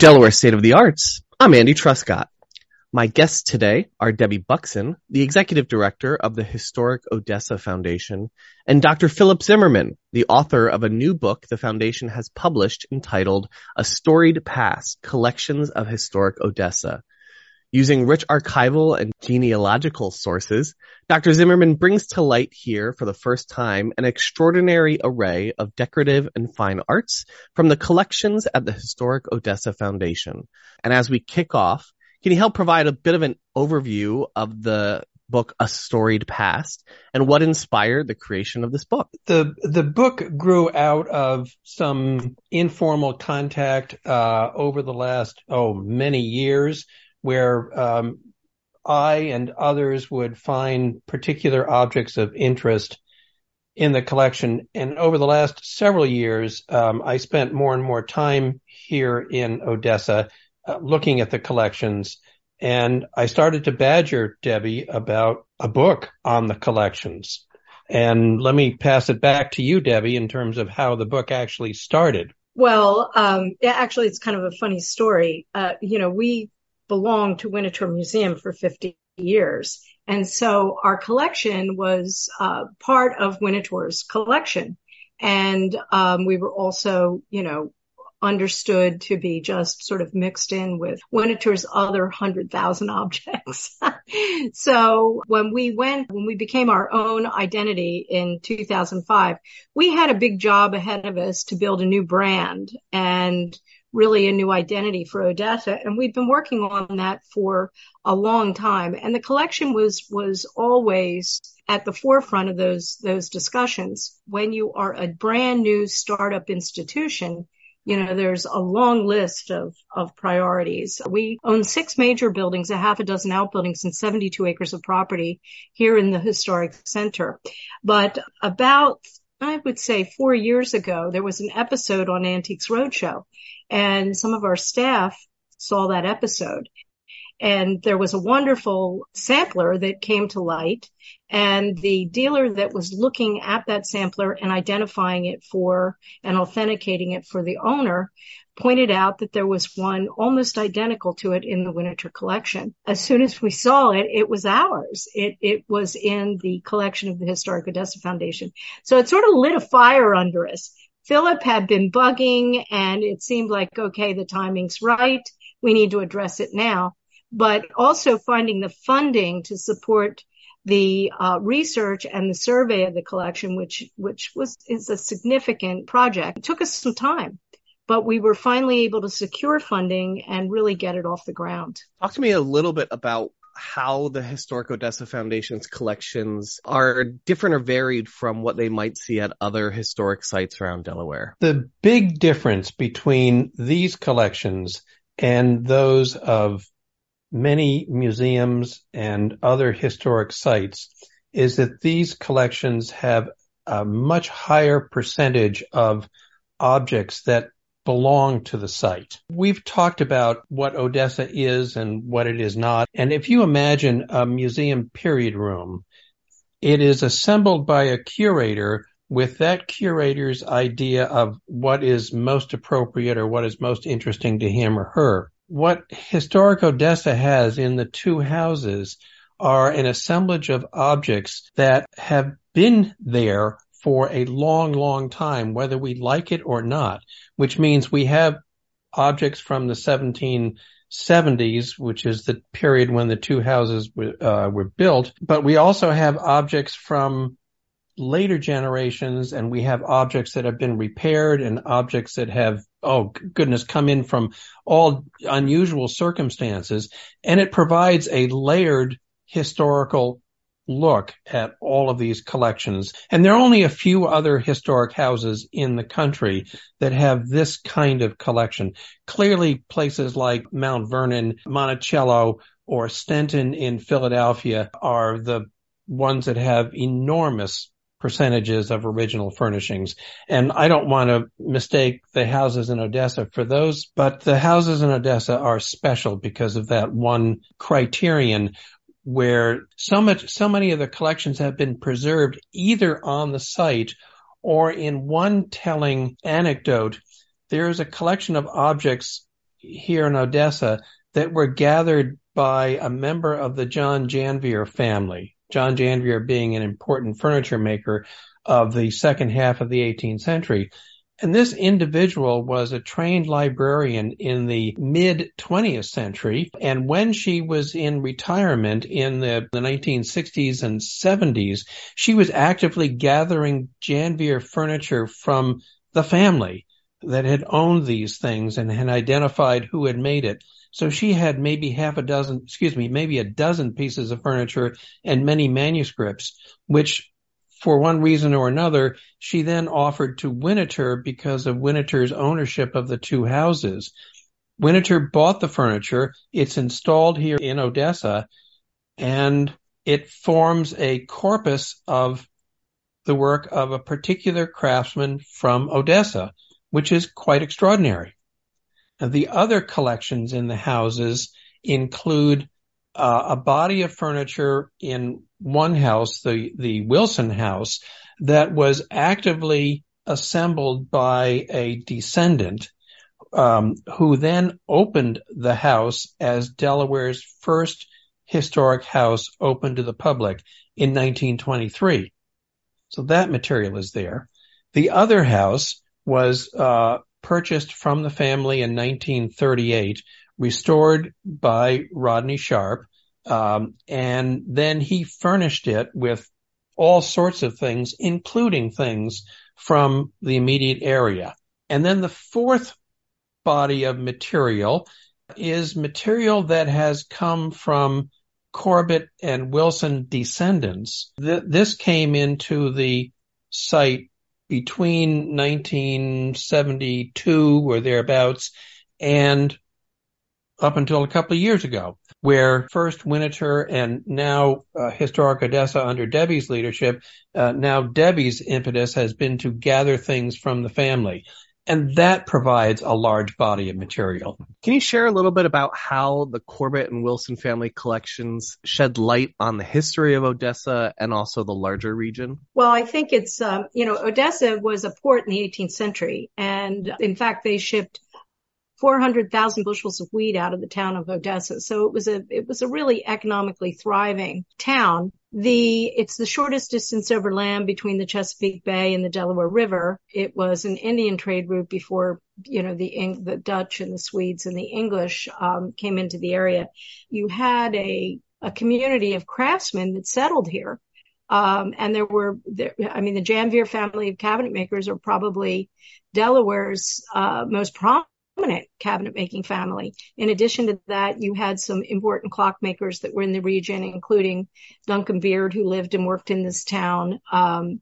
Delaware State of the Arts, I'm Andy Truscott. My guests today are Debbie Buxton, the Executive Director of the Historic Odessa Foundation, and Dr. Philip Zimmerman, the author of a new book the Foundation has published entitled A Storied Past, Collections of Historic Odessa. Using rich archival and genealogical sources, Dr. Zimmerman brings to light here for the first time an extraordinary array of decorative and fine arts from the collections at the Historic Odessa Foundation. And as we kick off, can you help provide a bit of an overview of the book A Storied Past and what inspired the creation of this book? The the book grew out of some informal contact uh, over the last oh many years where um, I and others would find particular objects of interest in the collection. And over the last several years, um, I spent more and more time here in Odessa uh, looking at the collections. And I started to badger Debbie about a book on the collections. And let me pass it back to you, Debbie, in terms of how the book actually started. Well, um, yeah, actually, it's kind of a funny story. Uh, you know, we belonged to Winterthur Museum for 50 years. And so our collection was uh, part of Winterthur's collection. And um, we were also, you know, understood to be just sort of mixed in with Winterthur's other 100,000 objects. so when we went, when we became our own identity in 2005, we had a big job ahead of us to build a new brand and really a new identity for Odessa. And we've been working on that for a long time. And the collection was, was always at the forefront of those, those discussions. When you are a brand new startup institution, you know, there's a long list of, of priorities. We own six major buildings, a half a dozen outbuildings and 72 acres of property here in the historic center. But about I would say four years ago, there was an episode on Antiques Roadshow and some of our staff saw that episode. And there was a wonderful sampler that came to light and the dealer that was looking at that sampler and identifying it for and authenticating it for the owner pointed out that there was one almost identical to it in the Winterthur collection. As soon as we saw it, it was ours. It, it was in the collection of the Historic Odessa Foundation. So it sort of lit a fire under us. Philip had been bugging and it seemed like, okay, the timing's right. We need to address it now. But also finding the funding to support the uh, research and the survey of the collection, which which was is a significant project. It took us some time, but we were finally able to secure funding and really get it off the ground. Talk to me a little bit about how the Historic Odessa Foundation's collections are different or varied from what they might see at other historic sites around Delaware. The big difference between these collections and those of many museums and other historic sites is that these collections have a much higher percentage of objects that belong to the site. We've talked about what Odessa is and what it is not. And if you imagine a museum period room, it is assembled by a curator with that curator's idea of what is most appropriate or what is most interesting to him or her. What Historic Odessa has in the two houses are an assemblage of objects that have been there for a long, long time, whether we like it or not, which means we have objects from the 1770s, which is the period when the two houses were, uh, were built, but we also have objects from later generations and we have objects that have been repaired and objects that have, oh goodness, come in from all unusual circumstances. And it provides a layered historical look at all of these collections. And there are only a few other historic houses in the country that have this kind of collection. Clearly places like Mount Vernon, Monticello, or Stenton in Philadelphia are the ones that have enormous percentages of original furnishings. And I don't want to mistake the houses in Odessa for those, but the houses in Odessa are special because of that one criterion where so much, so many of the collections have been preserved either on the site or in one telling anecdote. There is a collection of objects here in Odessa that were gathered by a member of the John Janvier family. John Janvier being an important furniture maker of the second half of the 18th century. And this individual was a trained librarian in the mid 20th century. And when she was in retirement in the, the 1960s and 70s, she was actively gathering Janvier furniture from the family that had owned these things and had identified who had made it. So she had maybe half a dozen, excuse me, maybe a dozen pieces of furniture and many manuscripts, which for one reason or another, she then offered to Winterthur because of Winterthur's ownership of the two houses. Winterthur bought the furniture. It's installed here in Odessa and it forms a corpus of the work of a particular craftsman from Odessa, which is quite extraordinary. The other collections in the houses include uh, a body of furniture in one house, the, the Wilson house, that was actively assembled by a descendant um, who then opened the house as Delaware's first historic house open to the public in 1923. So that material is there. The other house was uh, purchased from the family in 1938, restored by Rodney Sharp, um, and then he furnished it with all sorts of things, including things from the immediate area. And then the fourth body of material is material that has come from Corbett and Wilson descendants. Th- this came into the site between 1972 or thereabouts and up until a couple of years ago, where first Winterthur and now uh, Historic Odessa under Debbie's leadership, uh, now Debbie's impetus has been to gather things from the family. And that provides a large body of material. Can you share a little bit about how the Corbett and Wilson family collections shed light on the history of Odessa and also the larger region? Well, I think it's, um, you know, Odessa was a port in the 18th century. And in fact, they shipped 400,000 bushels of wheat out of the town of Odessa. So it was a, it was a really economically thriving town. The, it's the shortest distance over land between the Chesapeake Bay and the Delaware River. It was an Indian trade route before, you know, the, the Dutch and the Swedes and the English, um, came into the area. You had a, a community of craftsmen that settled here. Um, and there were, there, I mean, the Janvier family of cabinet makers are probably Delaware's uh, most prominent prominent cabinet making family. In addition to that, you had some important clockmakers that were in the region, including Duncan Beard, who lived and worked in this town. Um,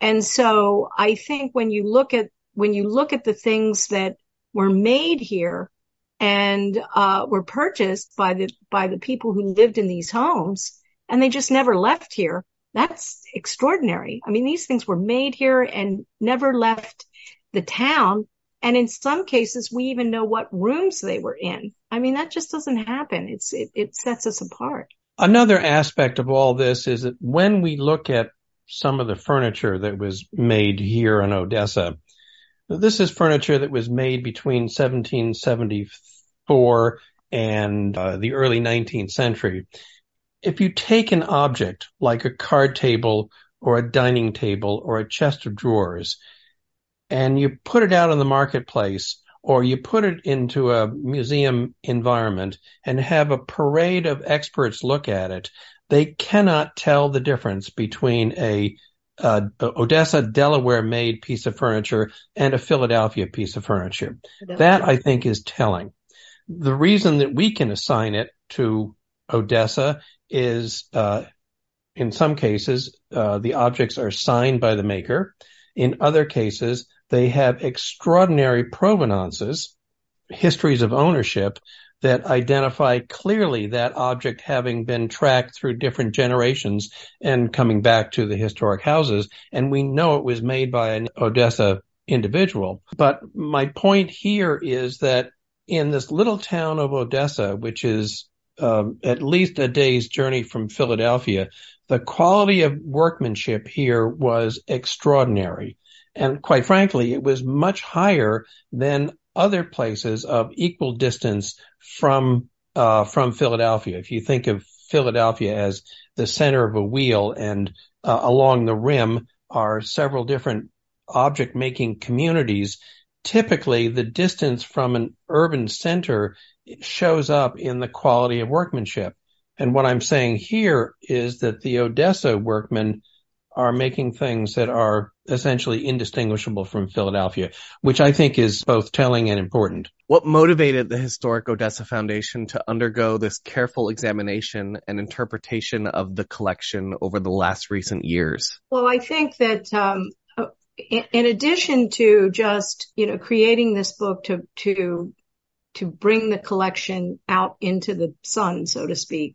and so I think when you look at when you look at the things that were made here and uh, were purchased by the by the people who lived in these homes, and they just never left here. That's extraordinary. I mean, these things were made here and never left the town and in some cases, we even know what rooms they were in. I mean, that just doesn't happen. It's, it, it sets us apart. Another aspect of all this is that when we look at some of the furniture that was made here in Odessa, this is furniture that was made between 1774 and uh, the early 19th century. If you take an object like a card table or a dining table or a chest of drawers and you put it out in the marketplace or you put it into a museum environment and have a parade of experts look at it, they cannot tell the difference between a uh, Odessa, Delaware made piece of furniture and a Philadelphia piece of furniture. That I think is telling. The reason that we can assign it to Odessa is, uh, in some cases, uh, the objects are signed by the maker. In other cases, they have extraordinary provenances, histories of ownership that identify clearly that object having been tracked through different generations and coming back to the historic houses. And we know it was made by an Odessa individual. But my point here is that in this little town of Odessa, which is um, at least a day's journey from Philadelphia, the quality of workmanship here was extraordinary. And quite frankly, it was much higher than other places of equal distance from uh, from Philadelphia. If you think of Philadelphia as the center of a wheel, and uh, along the rim are several different object making communities. Typically, the distance from an urban center shows up in the quality of workmanship. And what I'm saying here is that the Odessa workmen are making things that are essentially indistinguishable from Philadelphia, which I think is both telling and important. What motivated the Historic Odessa Foundation to undergo this careful examination and interpretation of the collection over the last recent years? Well, I think that um, in, in addition to just you know creating this book to to to bring the collection out into the sun, so to speak.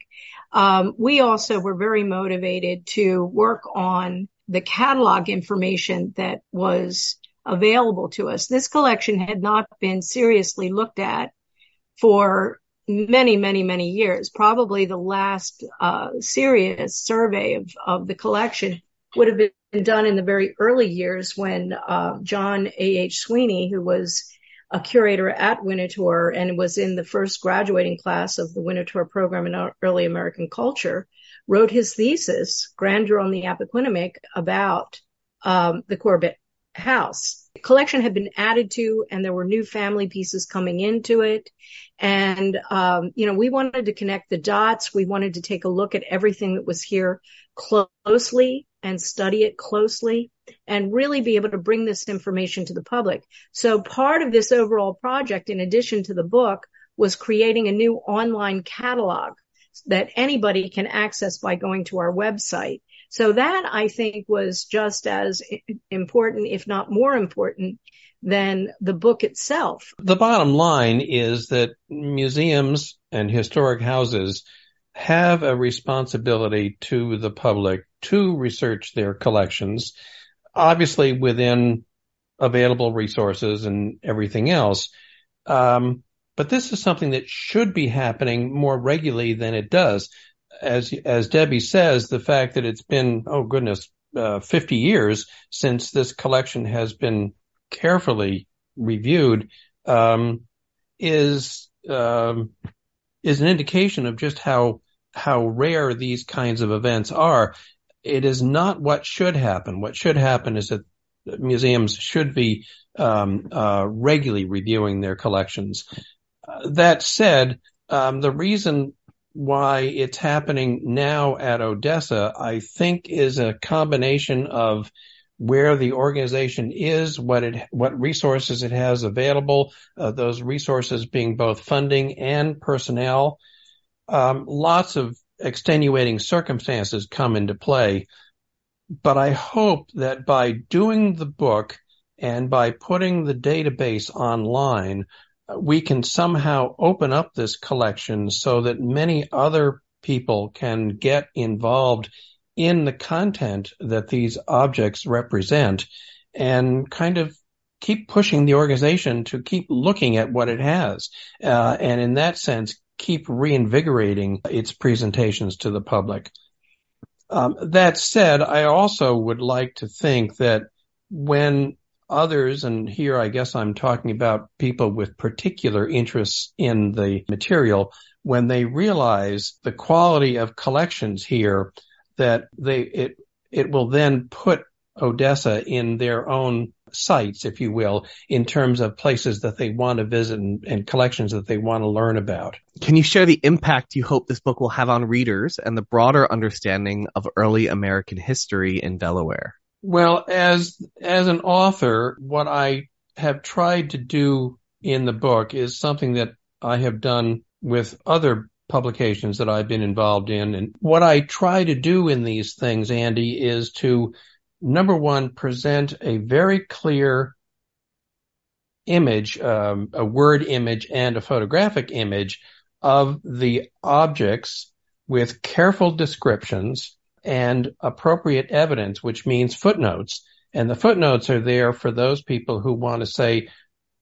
Um, we also were very motivated to work on the catalog information that was available to us. This collection had not been seriously looked at for many, many, many years. Probably the last uh, serious survey of, of the collection would have been done in the very early years when uh, John A. H. Sweeney, who was a curator at Winterthur and was in the first graduating class of the Winterthur program in early American culture, wrote his thesis, Grandeur on the Appoquinimink, about um, the Corbett house. The collection had been added to and there were new family pieces coming into it. And, um, you know, we wanted to connect the dots. We wanted to take a look at everything that was here closely and study it closely and really be able to bring this information to the public. So part of this overall project, in addition to the book, was creating a new online catalog that anybody can access by going to our website. So that I think was just as important, if not more important than the book itself. The bottom line is that museums and historic houses have a responsibility to the public to research their collections, obviously within available resources and everything else. Um, but this is something that should be happening more regularly than it does. As as Debbie says, the fact that it's been oh goodness, uh, 50 years since this collection has been carefully reviewed um, is um, is an indication of just how how rare these kinds of events are. It is not what should happen. What should happen is that museums should be um, uh, regularly reviewing their collections. Uh, that said, um, the reason why it's happening now at Odessa, I think, is a combination of where the organization is, what it, what resources it has available, uh, those resources being both funding and personnel um, lots of extenuating circumstances come into play. But I hope that by doing the book and by putting the database online, we can somehow open up this collection so that many other people can get involved in the content that these objects represent and kind of keep pushing the organization to keep looking at what it has. Uh, and in that sense, keep reinvigorating its presentations to the public. Um, that said, I also would like to think that when others, and here I guess I'm talking about people with particular interests in the material, when they realize the quality of collections here, that they it it will then put Odessa in their own sites, if you will, in terms of places that they want to visit and, and, collections that they want to learn about. Can you share the impact you hope this book will have on readers and the broader understanding of early American history in Delaware? Well, as as an author, what I have tried to do in the book is something that I have done with other publications that I've been involved in. And what I try to do in these things, Andy, is to number one, present a very clear image, um, a word image and a photographic image of the objects with careful descriptions and appropriate evidence, which means footnotes. And the footnotes are there for those people who want to say,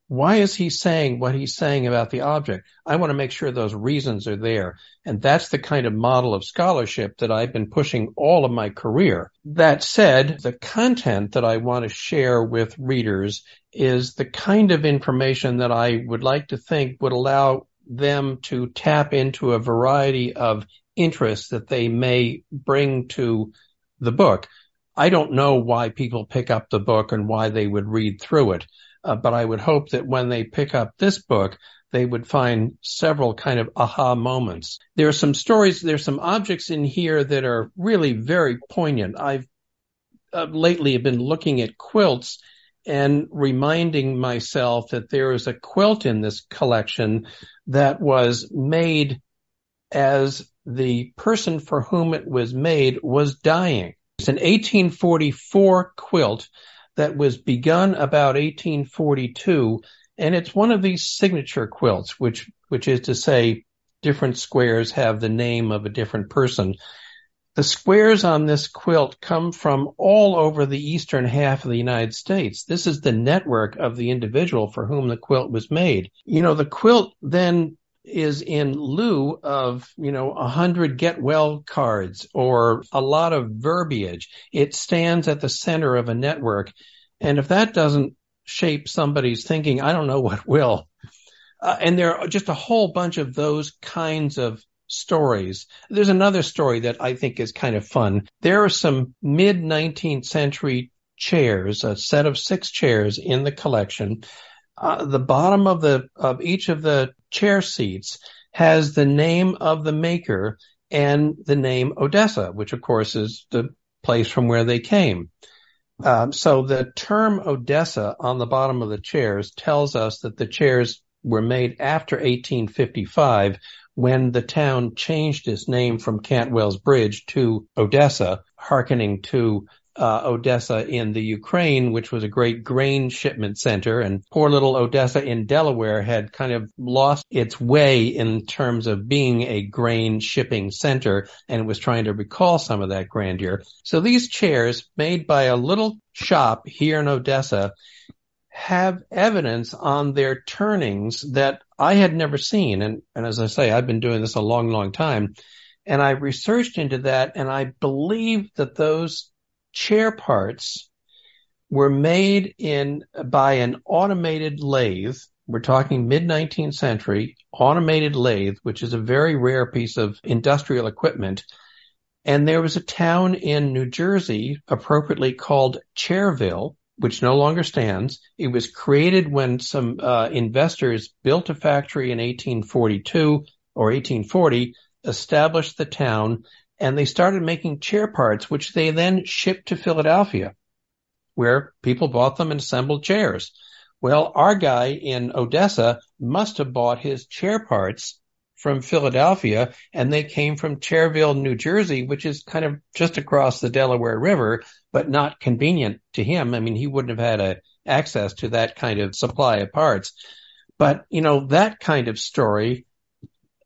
why is he saying what he's saying about the object? I want to make sure those reasons are there. And that's the kind of model of scholarship that I've been pushing all of my career. That said, the content that I want to share with readers is the kind of information that I would like to think would allow them to tap into a variety of interests that they may bring to the book. I don't know why people pick up the book and why they would read through it. Uh, but I would hope that when they pick up this book, they would find several kind of aha moments. There are some stories, there's some objects in here that are really very poignant. I've uh, lately have been looking at quilts and reminding myself that there is a quilt in this collection that was made as the person for whom it was made was dying. It's an 1844 quilt that was begun about 1842, and it's one of these signature quilts, which which is to say, different squares have the name of a different person. The squares on this quilt come from all over the eastern half of the United States. This is the network of the individual for whom the quilt was made. You know, the quilt then is in lieu of, you know, a hundred get well cards or a lot of verbiage. It stands at the center of a network. And if that doesn't shape somebody's thinking, I don't know what will. Uh, and there are just a whole bunch of those kinds of stories. There's another story that I think is kind of fun. There are some mid 19th century chairs, a set of six chairs in the collection uh, the bottom of the of each of the chair seats has the name of the maker and the name Odessa, which of course is the place from where they came. Um, so the term Odessa on the bottom of the chairs tells us that the chairs were made after 1855 when the town changed its name from Cantwell's Bridge to Odessa, hearkening to uh, Odessa in the Ukraine, which was a great grain shipment center. And poor little Odessa in Delaware had kind of lost its way in terms of being a grain shipping center and was trying to recall some of that grandeur. So these chairs made by a little shop here in Odessa have evidence on their turnings that I had never seen. And, and as I say, I've been doing this a long, long time. And I researched into that and I believe that those chair parts were made in by an automated lathe. We're talking mid 19th century automated lathe, which is a very rare piece of industrial equipment. And there was a town in New Jersey appropriately called Chairville, which no longer stands. It was created when some uh, investors built a factory in 1842 or 1840, established the town, and they started making chair parts, which they then shipped to Philadelphia, where people bought them and assembled chairs. Well, our guy in Odessa must have bought his chair parts from Philadelphia and they came from Chairville, New Jersey, which is kind of just across the Delaware River, but not convenient to him. I mean, he wouldn't have had a, access to that kind of supply of parts. But, you know, that kind of story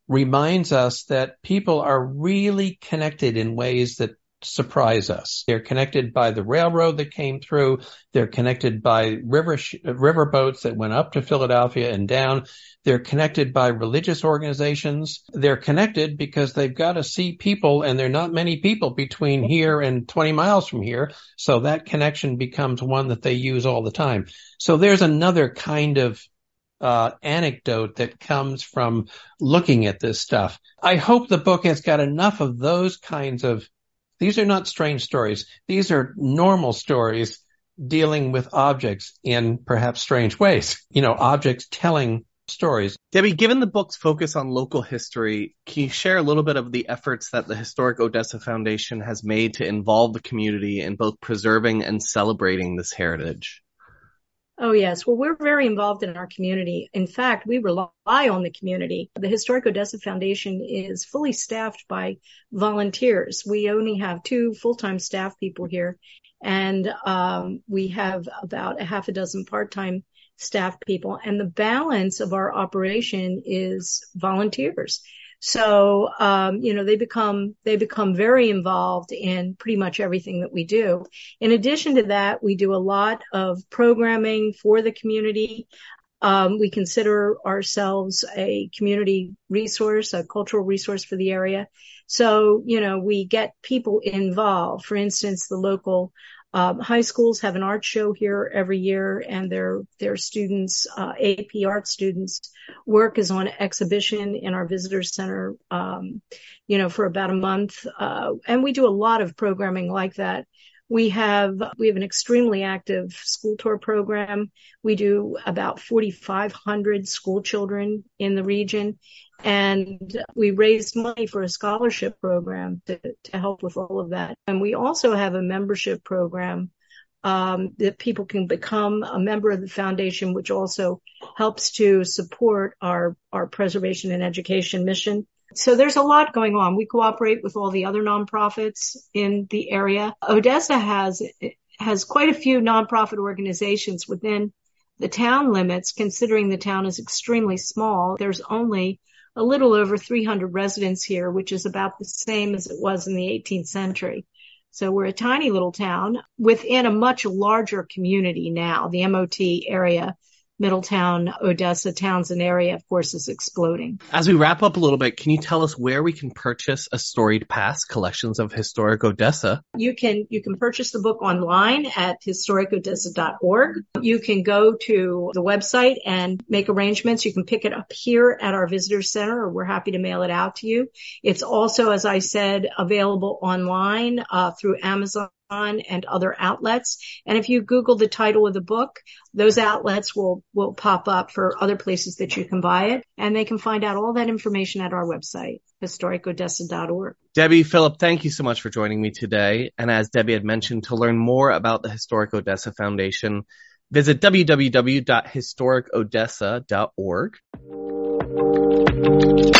reminds us that people are really connected in ways that surprise us. They're connected by the railroad that came through. They're connected by river sh- river boats that went up to Philadelphia and down. They're connected by religious organizations. They're connected because they've got to see people and there are not many people between here and 20 miles from here. So that connection becomes one that they use all the time. So there's another kind of uh, anecdote that comes from looking at this stuff. I hope the book has got enough of those kinds of, these are not strange stories. These are normal stories dealing with objects in perhaps strange ways. You know, objects telling stories. Debbie, given the book's focus on local history, can you share a little bit of the efforts that the Historic Odessa Foundation has made to involve the community in both preserving and celebrating this heritage? Oh, yes. Well, we're very involved in our community. In fact, we rely on the community. The Historic Odessa Foundation is fully staffed by volunteers. We only have two full-time staff people here, and um, we have about a half a dozen part-time staff people. And the balance of our operation is volunteers. So, um, you know, they become, they become very involved in pretty much everything that we do. In addition to that, we do a lot of programming for the community. Um, we consider ourselves a community resource, a cultural resource for the area. So, you know, we get people involved. For instance, the local um, high schools have an art show here every year, and their their students, uh, AP art students, work is on exhibition in our visitor center, um, you know, for about a month, uh, and we do a lot of programming like that. We have we have an extremely active school tour program. We do about 4,500 school children in the region, and we raised money for a scholarship program to, to help with all of that. And we also have a membership program um, that people can become a member of the foundation, which also helps to support our our preservation and education mission. So there's a lot going on. We cooperate with all the other nonprofits in the area. Odessa has has quite a few nonprofit organizations within the town limits, considering the town is extremely small. There's only a little over 300 residents here, which is about the same as it was in the 18th century. So we're a tiny little town within a much larger community now. The MOT area Middletown, Odessa, Townsend area, of course, is exploding. As we wrap up a little bit, can you tell us where we can purchase a storied past collections of historic Odessa? You can you can purchase the book online at historicodessa.org. You can go to the website and make arrangements. You can pick it up here at our visitor center, or we're happy to mail it out to you. It's also, as I said, available online uh, through Amazon and other outlets. And if you Google the title of the book, those outlets will, will pop up for other places that you can buy it. And they can find out all that information at our website, historicodessa.org. Debbie Philip, thank you so much for joining me today. And as Debbie had mentioned, to learn more about the Historic Odessa Foundation, visit www.historicodessa.org.